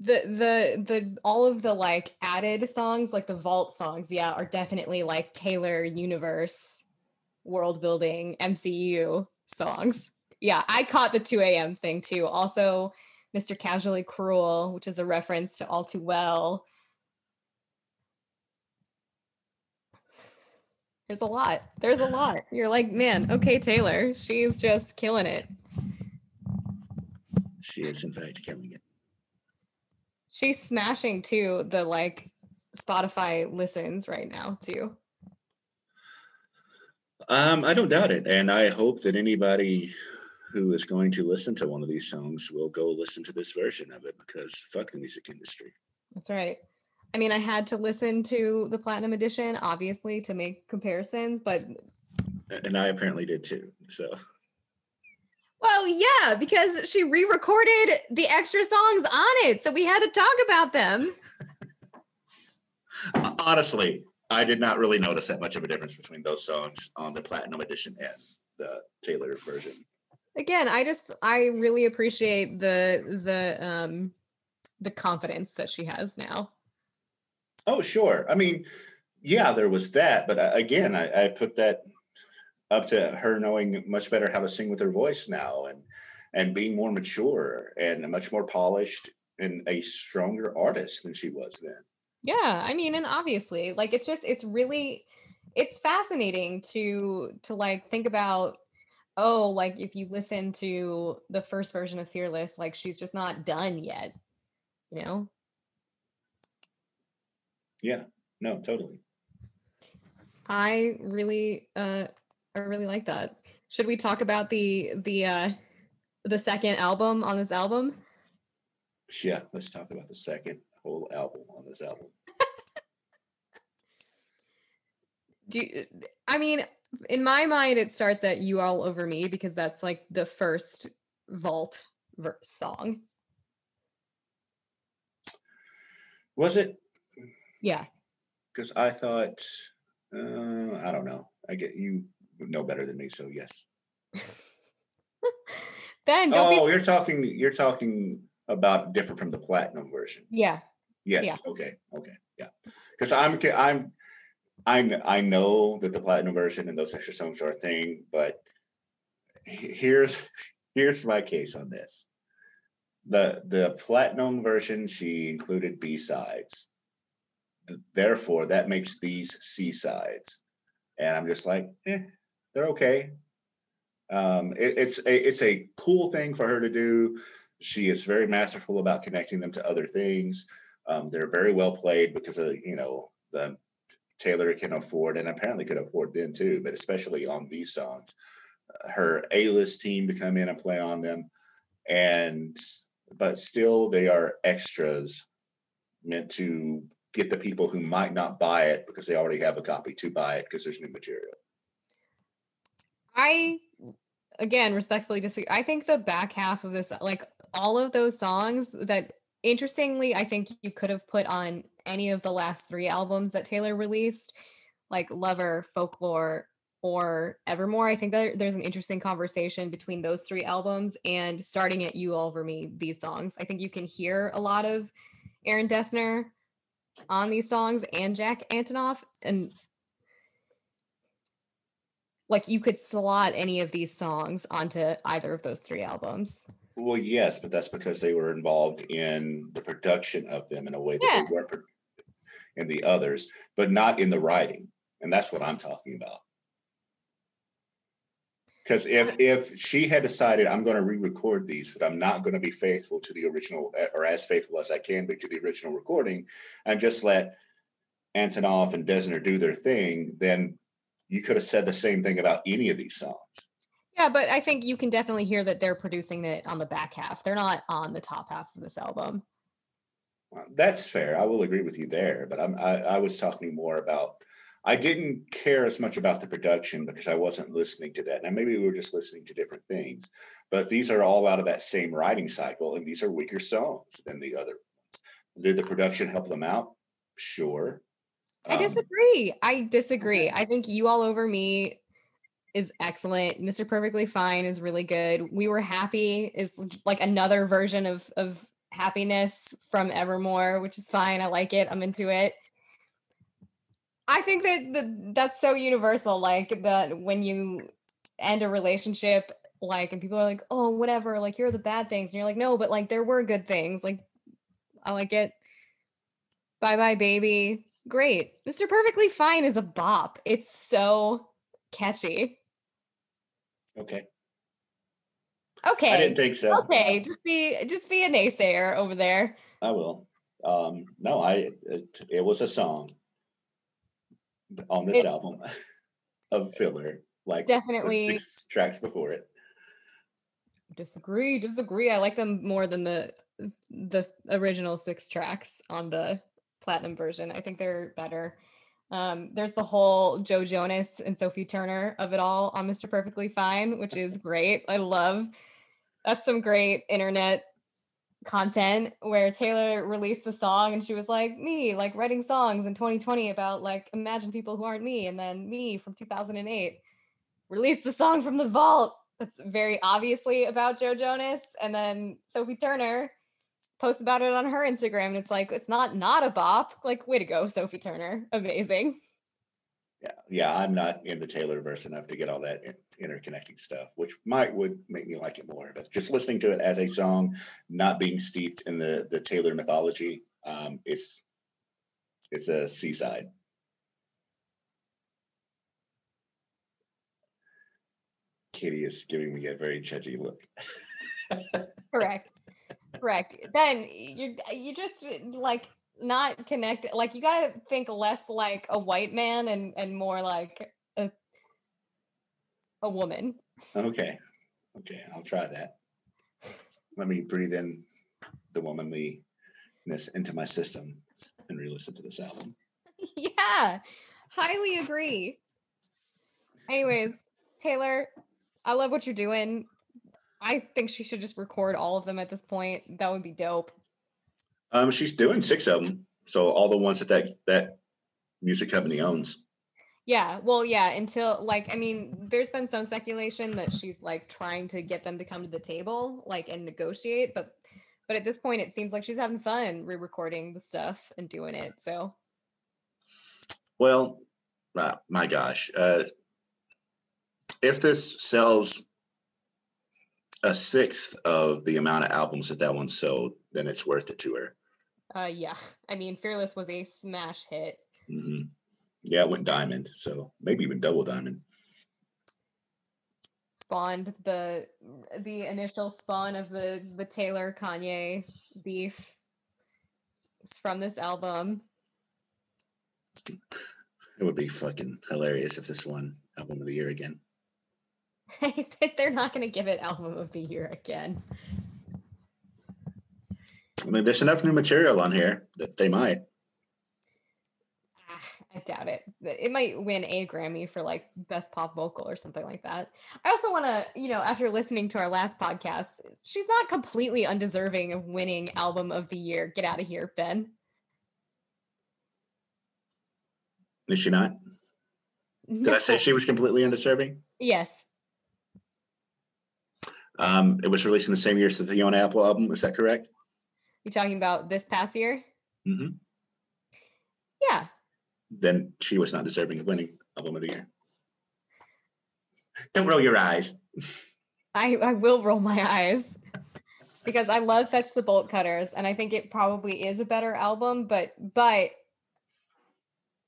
[SPEAKER 2] the the the all of the like added songs like the vault songs yeah are definitely like taylor universe world building mcu songs. Yeah i caught the 2 a.m thing too. Also mr casually cruel which is a reference to all too well there's a lot there's a lot you're like man okay taylor she's just killing it
[SPEAKER 1] She is, in fact, killing it.
[SPEAKER 2] she's smashing too the like spotify listens right now too
[SPEAKER 1] Um, I don't doubt it, and I hope that anybody who is going to listen to one of these songs will go listen to this version of it because fuck the music industry.
[SPEAKER 2] That's right. I mean, I had to listen to the platinum edition, obviously, to make comparisons, but
[SPEAKER 1] And I apparently did too. So
[SPEAKER 2] well, yeah, because she re-recorded the extra songs on it, so we had to talk about them.
[SPEAKER 1] honestly, I did not really notice that much of a difference between those songs on the platinum edition and the Taylor version.
[SPEAKER 2] again, I just I really appreciate the the um the confidence that she has now.
[SPEAKER 1] Oh, sure. I mean, yeah, there was that, but uh, again, I, I put that up to her knowing much better how to sing with her voice now, and and being more mature and much more polished and a stronger artist than she was then.
[SPEAKER 2] Yeah, I mean, and obviously, like it's just it's really it's fascinating to to like think about oh, like if you listen to the first version of Fearless, like she's just not done yet, you know?
[SPEAKER 1] Yeah, no, totally.
[SPEAKER 2] I really uh I really like that. Should we talk about the the uh the second album on this album?
[SPEAKER 1] Yeah, let's talk about the second whole album on this album.
[SPEAKER 2] Do you, I mean in my mind it starts at you all over me because that's like the first vault verse song.
[SPEAKER 1] Was it?
[SPEAKER 2] Yeah.
[SPEAKER 1] Because I thought, uh, I don't know. I get you know better than me, so yes.
[SPEAKER 2] ben,
[SPEAKER 1] oh, be- you're talking. You're talking about different from the platinum version.
[SPEAKER 2] Yeah.
[SPEAKER 1] Yes. Yeah. Okay. Okay. Yeah. Because I'm. I'm. I I know that the platinum version and those extra songs are a thing, but here's here's my case on this. The the platinum version she included B sides. Therefore, that makes these C sides, and I'm just like, eh, they're okay. Um, it, it's a it's a cool thing for her to do. She is very masterful about connecting them to other things. Um, they're very well played because of you know the Taylor can afford, and apparently could afford then too, but especially on these songs, her A-list team to come in and play on them, and but still they are extras meant to get the people who might not buy it because they already have a copy to buy it because there's new material.
[SPEAKER 2] I again respectfully disagree. I think the back half of this, like all of those songs that interestingly, I think you could have put on any of the last three albums that Taylor released, like Lover, Folklore, or Evermore. I think that there's an interesting conversation between those three albums and starting at You All Over Me, these songs. I think you can hear a lot of Aaron Dessner on these songs and Jack Antonoff. And like you could slot any of these songs onto either of those three albums.
[SPEAKER 1] Well, yes, but that's because they were involved in the production of them in a way that yeah. they weren't in the others, but not in the writing. And that's what I'm talking about. Because if if she had decided I'm going to re-record these, but I'm not going to be faithful to the original eh, or as faithful as I can be to the original recording, and just let Antonoff and Dessner do their thing, then you could have said the same thing about any of these songs.
[SPEAKER 2] Yeah, but I think you can definitely hear that they're producing it on the back half. They're not on the top half of this album.
[SPEAKER 1] That's fair. I will agree with you there, but I'm, I, I was talking more about. I didn't care as much about the production because I wasn't listening to that. Now maybe we were just listening to different things, but these are all out of that same writing cycle, and these are weaker songs than the other ones. Did the production help them out? Sure.
[SPEAKER 2] I um, disagree. I disagree. I think you all over me is excellent. Mr. Perfectly Fine is really good. We Were Happy is like another version of of happiness from Evermore, which is fine. I like it. I'm into it. I think that the, that's so universal. Like that when you end a relationship, like, and people are like, oh, whatever, like, here are the bad things. And you're like, no, but like, there were good things. Like, I like it. Bye bye, baby. Great. Mr. Perfectly Fine is a bop. It's so catchy.
[SPEAKER 1] Okay.
[SPEAKER 2] Okay.
[SPEAKER 1] I didn't think so.
[SPEAKER 2] Okay, just be just be a naysayer over there.
[SPEAKER 1] I will. Um, no, I it, it was a song on this album of filler, like
[SPEAKER 2] definitely
[SPEAKER 1] six tracks before it.
[SPEAKER 2] Disagree, disagree. I like them more than the the original six tracks on the platinum version. I think they're better. Um, there's the whole Joe Jonas and Sophie Turner of it all on Mr. Perfectly Fine, which is great. I love that's some great internet content where Taylor released the song and she was like, me, like writing songs in 2020 about like imagine people who aren't me. And then me from 2008 released the song from the vault. that's very obviously about Joe Jonas, and then Sophie Turner posts about it on her Instagram, and it's like it's not not a bop. Like, way to go, Sophie Turner, amazing.
[SPEAKER 1] Yeah, yeah, I'm not in the Taylor verse enough to get all that interconnecting stuff, which might would make me like it more. But just listening to it as a song, not being steeped in the the Taylor mythology, um, it's it's a C side. Katie is giving me a very judgy look.
[SPEAKER 2] Correct. Correct. Then you you just like not connect like you gotta think less like a white man and and more like a a woman.
[SPEAKER 1] Okay, okay, I'll try that. Let me breathe in the womanliness into my system and re-listen to this album.
[SPEAKER 2] yeah, highly agree. Anyways, Taylor, I love what you're doing. I think she should just record all of them at this point. That would be dope.
[SPEAKER 1] Um, she's doing six of them, so all the ones that that, that music company owns.
[SPEAKER 2] Yeah, well, yeah, until like I mean, there's been some speculation that she's like trying to get them to come to the table, like and negotiate, but but at this point it seems like she's having fun re-recording the stuff and doing it. So
[SPEAKER 1] Well, uh, my gosh, uh, if this sells a sixth of the amount of albums that that one sold, then it's worth it to her.
[SPEAKER 2] Uh yeah, I mean, Fearless was a smash hit.
[SPEAKER 1] hmm Yeah, it went diamond, so maybe even double diamond.
[SPEAKER 2] Spawned the the initial spawn of the the Taylor Kanye beef It's from this album.
[SPEAKER 1] It would be fucking hilarious if this won album of the year again.
[SPEAKER 2] They're not going to give it album of the year again.
[SPEAKER 1] I mean, there's enough new material on here that they might.
[SPEAKER 2] Ah, I doubt it. It might win a Grammy for like best pop vocal or something like that. I also want to, you know, after listening to our last podcast, she's not completely undeserving of winning album of the year. Get out of here, Ben.
[SPEAKER 1] Is she not? Did I say she was completely undeserving?
[SPEAKER 2] Yes.
[SPEAKER 1] Um, it was released in the same year as the Fiona Apple album. Is that correct?
[SPEAKER 2] You talking about this past year?
[SPEAKER 1] Mm-hmm.
[SPEAKER 2] Yeah.
[SPEAKER 1] Then she was not deserving of winning album of the year. Don't roll your eyes.
[SPEAKER 2] I, I will roll my eyes because I love Fetch the Bolt Cutters and I think it probably is a better album, but but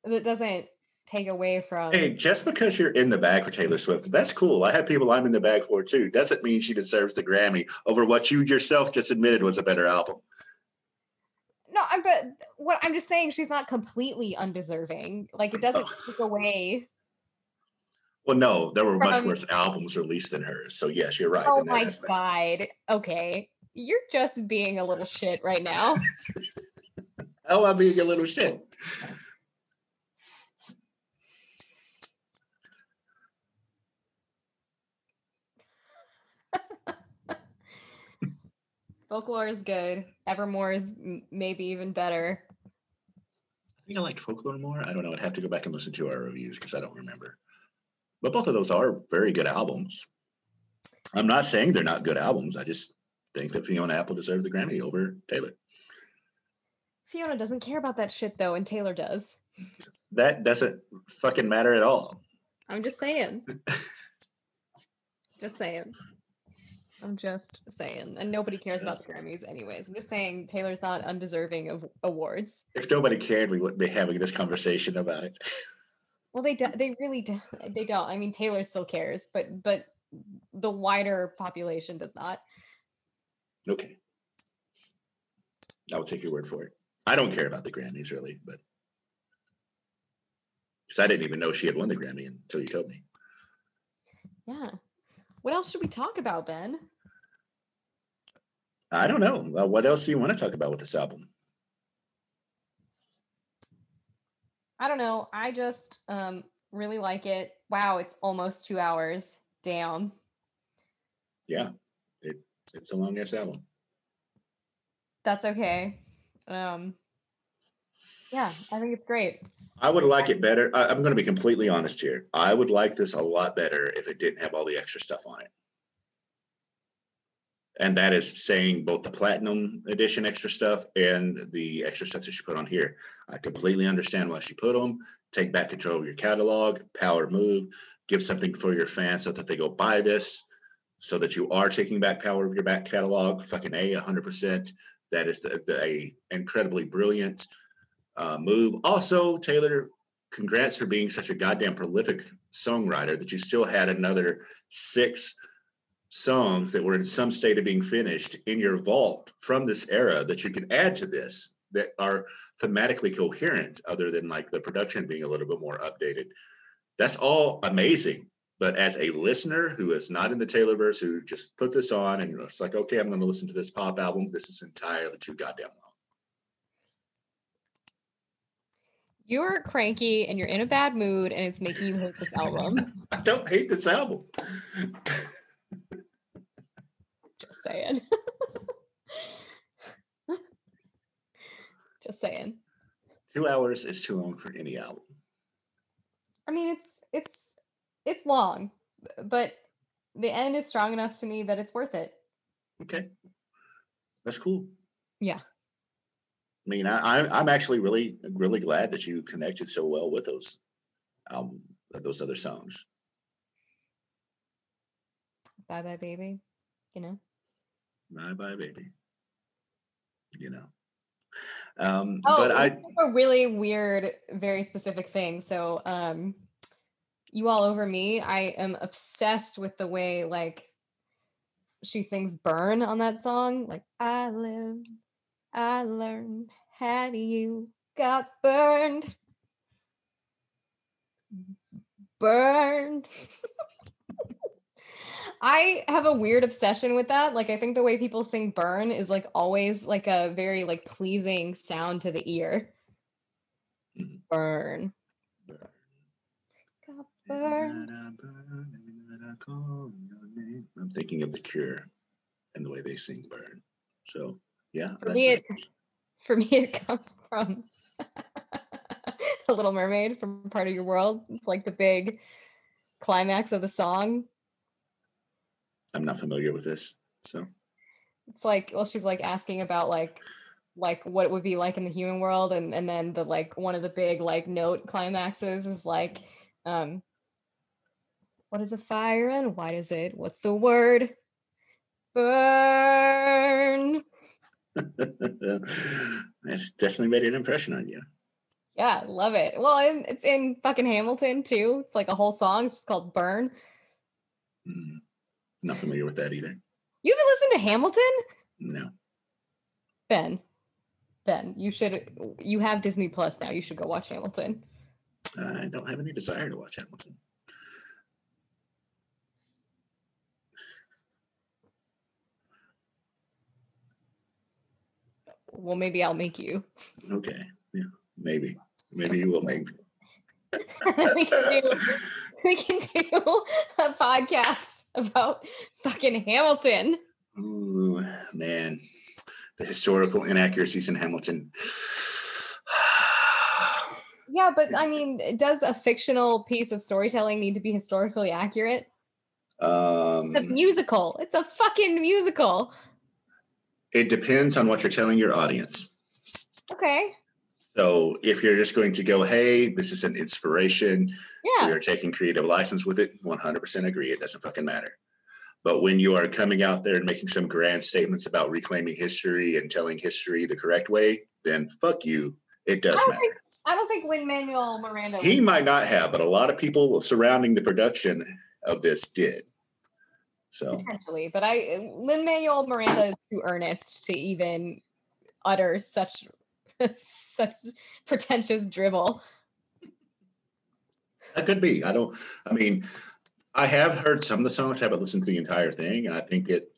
[SPEAKER 2] that doesn't take away from
[SPEAKER 1] Hey, just because you're in the bag for Taylor Swift, that's cool. I have people I'm in the bag for too. Doesn't mean she deserves the Grammy over what you yourself just admitted was a better album.
[SPEAKER 2] No, I'm but what I'm just saying she's not completely undeserving. Like it doesn't take away.
[SPEAKER 1] Well, no, there were much
[SPEAKER 2] From-
[SPEAKER 1] worse albums released than hers. So yes, you're right.
[SPEAKER 2] Oh my
[SPEAKER 1] aspect.
[SPEAKER 2] god. Okay. You're just being a little shit right now.
[SPEAKER 1] Oh, I'm being a little shit.
[SPEAKER 2] Folklore is good. Evermore is maybe even better.
[SPEAKER 1] I think I liked Folklore more. I don't know. I'd have to go back and listen to our reviews because I don't remember. But both of those are very good albums. I'm not saying they're not good albums. I just think that Fiona Apple deserved the Grammy over Taylor.
[SPEAKER 2] Fiona doesn't care about that shit though, and Taylor does.
[SPEAKER 1] That doesn't fucking matter at all.
[SPEAKER 2] I'm just saying. just saying. I'm just saying. And nobody cares about the Grammys anyways. I'm just saying Taylor's not undeserving of awards.
[SPEAKER 1] If nobody cared, we wouldn't be having this conversation about it.
[SPEAKER 2] Well, they do, they really do, they don't. I mean, Taylor still cares, but but the wider population does not.
[SPEAKER 1] Okay. I will take your word for it. I don't care about the Grammys really, but because I didn't even know she had won the Grammy until you told me.
[SPEAKER 2] Yeah. What else should we talk about, Ben?
[SPEAKER 1] I don't know. Uh, what else do you want to talk about with this album?
[SPEAKER 2] I don't know. I just um really like it. Wow, it's almost two hours. Damn.
[SPEAKER 1] Yeah, it it's a long ass album.
[SPEAKER 2] That's okay. Um yeah, I think it's great.
[SPEAKER 1] I would like it better. I, I'm going to be completely honest here. I would like this a lot better if it didn't have all the extra stuff on it. And that is saying both the platinum edition extra stuff and the extra stuff that she put on here. I completely understand why she put them. Take back control of your catalog, power move, give something for your fans so that they go buy this, so that you are taking back power of your back catalog. Fucking a, hundred percent. That is the, the a incredibly brilliant uh, move. Also, Taylor, congrats for being such a goddamn prolific songwriter that you still had another six songs that were in some state of being finished in your vault from this era that you can add to this that are thematically coherent other than like the production being a little bit more updated. That's all amazing but as a listener who is not in the taylorverse who just put this on and it's like okay i'm going to listen to this pop album this is entirely too goddamn long.
[SPEAKER 2] You're cranky and you're in a bad mood and it's making you hate this album.
[SPEAKER 1] i don't hate this album
[SPEAKER 2] saying. Just saying.
[SPEAKER 1] two hours is too long for any album
[SPEAKER 2] I mean, it's it's it's long, but the end is strong enough to me that it's worth it.
[SPEAKER 1] okay that's cool
[SPEAKER 2] Yeah.
[SPEAKER 1] I mean, I, I'm I'm actually really really glad that you connected so well with those um those other songs.
[SPEAKER 2] Bye bye baby. You know.
[SPEAKER 1] Bye bye, baby. You know. Um,
[SPEAKER 2] Oh,
[SPEAKER 1] but I
[SPEAKER 2] a really weird, very specific thing. So, um, you all over me. I am obsessed with the way like she sings "Burn" on that song. Like I live, I learned, had you got burned, burned. I have a weird obsession with that. Like I think the way people sing burn is like always like a very like pleasing sound to the ear.
[SPEAKER 1] Mhm.
[SPEAKER 2] Burn.
[SPEAKER 1] Burn. I'm thinking of the Cure and the way they sing "Burn." So yeah,
[SPEAKER 2] For me, it- For me it comes from The Little Mermaid from Part of Your World. It's like the big climax of the song.
[SPEAKER 1] I'm not familiar with this. So.
[SPEAKER 2] It's like well she's like asking about like like what it would be like in the human world and and then the like one of the big like note climaxes is like um what is a fire and why does it what's the word? Burn.
[SPEAKER 1] That definitely made an impression on you.
[SPEAKER 2] yeah love it. Well it's in fucking hamilton too. It's like a whole song. It's just called burn.
[SPEAKER 1] Mm, Not familiar with that either.
[SPEAKER 2] you haven't listened to hamilton
[SPEAKER 1] No.
[SPEAKER 2] ben ben you should you have disney plus now you should go watch hamilton
[SPEAKER 1] I don't have any desire to watch Hamilton.
[SPEAKER 2] well maybe i'll make you
[SPEAKER 1] Okay. Yeah. Maybe. Maybe you will make
[SPEAKER 2] we can do we can do a podcast about fucking Hamilton.
[SPEAKER 1] Ooh, man. The historical inaccuracies in Hamilton.
[SPEAKER 2] Yeah, but I mean, does a fictional piece of storytelling need to be historically accurate?
[SPEAKER 1] um,
[SPEAKER 2] It's a musical. It's a fucking musical.
[SPEAKER 1] it depends on what you're telling your audience.
[SPEAKER 2] Okay.
[SPEAKER 1] So if you're just going to go, hey, this is an inspiration,
[SPEAKER 2] Yeah.
[SPEAKER 1] we are taking creative license with it 100% agree. It doesn't fucking matter. But when you are coming out there and making some grand statements about reclaiming history and telling history the correct way then fuck you. It does
[SPEAKER 2] I
[SPEAKER 1] matter.
[SPEAKER 2] think I don't think Lin Manuel Miranda.
[SPEAKER 1] he might not have but a lot of people surrounding the production of this did. So.
[SPEAKER 2] Potentially, but I Lin Manuel Miranda is too earnest to even utter such such pretentious dribble.
[SPEAKER 1] that could be. I don't i mean i have heard some of the songs I haven't listened to the entire thing and i think it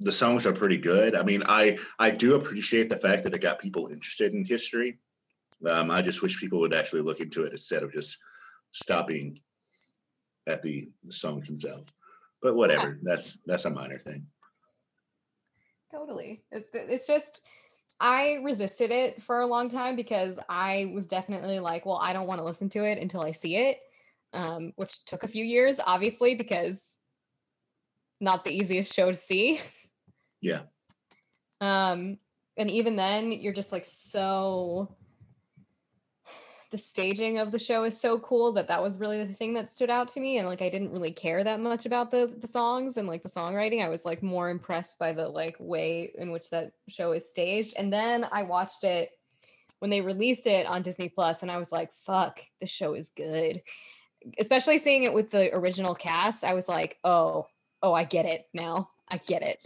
[SPEAKER 1] the songs are pretty good. I mean i i do appreciate the fact that it got people interested in history. Um, i just wish people would actually look into it instead of just stopping at the, the songs themselves. But whatever. That's that's a minor thing.
[SPEAKER 2] Totally. It- It's just I resisted it for a long time because I was definitely like, well, I don't want to listen to it until I see it, um, which took a few years, obviously, because not the easiest show to see.
[SPEAKER 1] Yeah.
[SPEAKER 2] Um, and even then, you're just like so. The staging of the show is so cool that that was really the thing that stood out to me, and like I didn't really care that much about the the songs and like the songwriting. I was like more impressed by the like way in which that show is staged. And then I watched it when they released it on Disney Plus, and I was like, "Fuck, this show is good." Especially seeing it with the original cast, I was like, "Oh, oh, I get it now. I get it."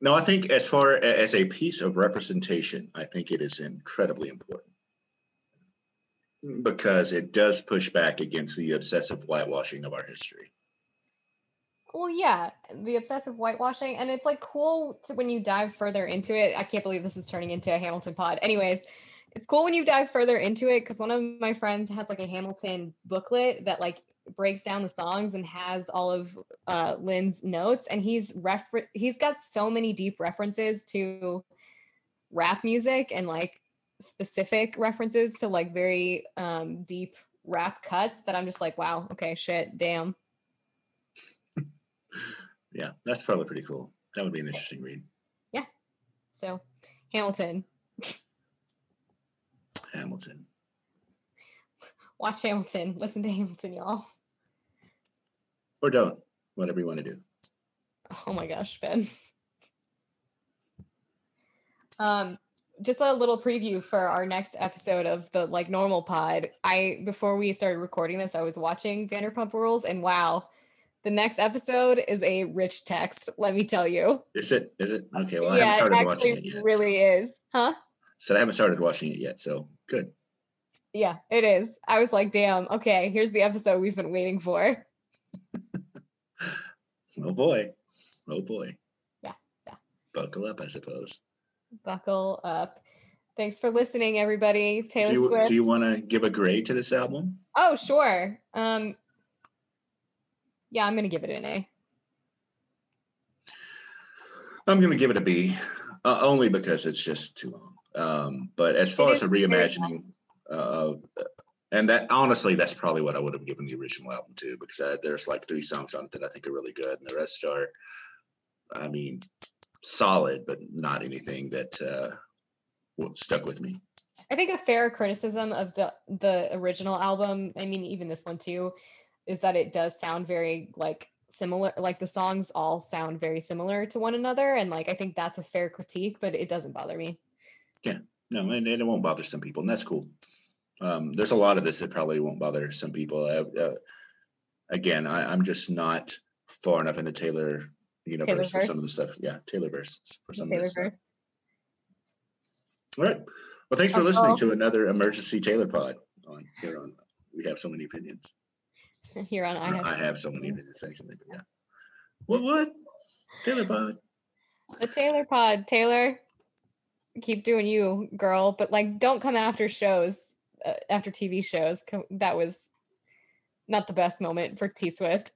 [SPEAKER 1] No, I think as far as a piece of representation, I think it is incredibly important because it does push back against the obsessive whitewashing of our history.
[SPEAKER 2] Well, yeah, the obsessive whitewashing, and it's like cool to, when you dive further into it. I can't believe this is turning into a Hamilton pod. Anyways, it's cool when you dive further into it because one of my friends has like a Hamilton booklet that like breaks down the songs and has all of uh, Lin's notes, and he's refer he's got so many deep references to rap music and like specific references to like very um, deep rap cuts that I'm just like, wow, okay, shit, damn.
[SPEAKER 1] Yeah, that's probably pretty cool. That would be an interesting read. Yeah.
[SPEAKER 2] So Hamilton,
[SPEAKER 1] Hamilton.
[SPEAKER 2] watch Hamilton, listen to Hamilton, y'all.
[SPEAKER 1] Or don't, whatever you want to do.
[SPEAKER 2] Oh my gosh, Ben. Um, just a little preview for our next episode of the like normal pod. I before we started recording this, I was watching Vanderpump Rules, and wow, the next episode is a rich text. Let me tell you.
[SPEAKER 1] Is it? Is it? Okay, well, I
[SPEAKER 2] yeah,
[SPEAKER 1] haven't
[SPEAKER 2] it
[SPEAKER 1] started watching
[SPEAKER 2] actually
[SPEAKER 1] it yet.
[SPEAKER 2] really is, huh?
[SPEAKER 1] So I haven't started watching it yet. So good.
[SPEAKER 2] Yeah, it is. I was like, damn. Okay, here's the episode we've been waiting for.
[SPEAKER 1] Oh boy. Oh boy.
[SPEAKER 2] Yeah, yeah.
[SPEAKER 1] Buckle up, I suppose.
[SPEAKER 2] Buckle up. Thanks for listening, everybody. Taylor
[SPEAKER 1] do you,
[SPEAKER 2] Swift.
[SPEAKER 1] do you want to give a grade to this album?
[SPEAKER 2] Oh, sure. Um Yeah, I'm going to give it an A.
[SPEAKER 1] I'm going to give it a B, uh, only because it's just too long. Um, but as far as a reimagining, uh, and that honestly, that's probably what I would have given the original album too, because uh, there's like three songs on it that I think are really good, and the rest are, I mean, solid, but not anything that uh, stuck with me.
[SPEAKER 2] I think a fair criticism of the the original album, I mean even this one too, is that it does sound very like similar like the songs all sound very similar to one another and like I think that's a fair critique, but it doesn't bother me.
[SPEAKER 1] Yeah no, and, and it won't bother some people, and that's cool. Um, there's a lot of this that probably won't bother some people. Uh, uh, again, I, I'm just not far enough into Taylor universe for some of the stuff. Yeah, Taylor verse for some of
[SPEAKER 2] Taylor
[SPEAKER 1] this stuff. All right. Well, thanks for
[SPEAKER 2] Uh,
[SPEAKER 1] listening to another emergency Taylor pod on here on. We have so many opinions.
[SPEAKER 2] Here on I have,
[SPEAKER 1] I have so many opinions. Actually, yeah. What? What? Taylor pod.
[SPEAKER 2] the Taylor pod. Taylor, keep doing you, girl, but like don't come after shows uh, after TV shows. That was not the best moment for T Swift.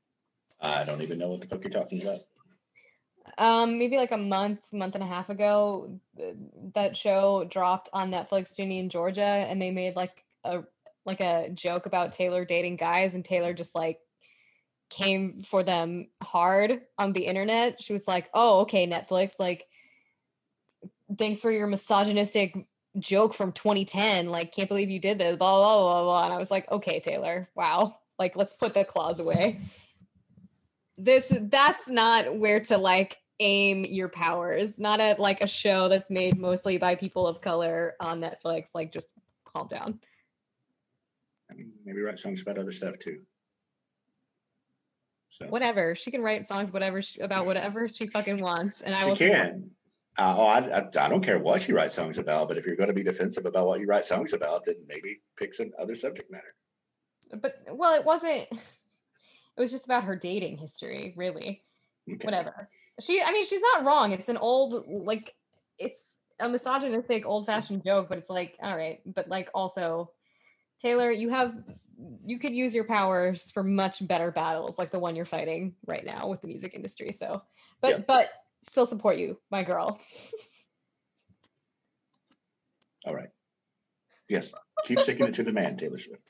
[SPEAKER 1] I don't even know what the fuck you're talking about.
[SPEAKER 2] Um, maybe like a month, month and a half ago, that show dropped on Netflix, Ginny & Georgia, and they made like a like a joke about Taylor dating guys, and Taylor just like came for them hard on the internet. She was like, "Oh, okay, Netflix, like, thanks for your misogynistic joke from 2010. Like, can't believe you did this." Blah blah blah blah. And I was like, "Okay, Taylor, wow, like, let's put the claws away." this that's not where to like aim your powers not at like a show that's made mostly by people of color on netflix like just calm down
[SPEAKER 1] I mean, maybe write songs about other stuff too. So
[SPEAKER 2] whatever she can write songs whatever she, about whatever she fucking wants and i
[SPEAKER 1] she
[SPEAKER 2] will
[SPEAKER 1] can. Uh, oh, I, I, I don't care what you write songs about, but if you're going to be defensive about what you write songs about, then maybe pick some other subject matter.
[SPEAKER 2] but well it wasn't it was just about her dating history really
[SPEAKER 1] Okay.
[SPEAKER 2] whatever she i mean she's not wrong it's an old like it's a misogynistic old-fashioned joke but it's like all right but like also taylor you have you could use your powers for much better battles like the one you're fighting right now with the music industry so but
[SPEAKER 1] Yeah.
[SPEAKER 2] but still support you my girl
[SPEAKER 1] All right. Yes. Keep sticking it to the man, Taylor Swift.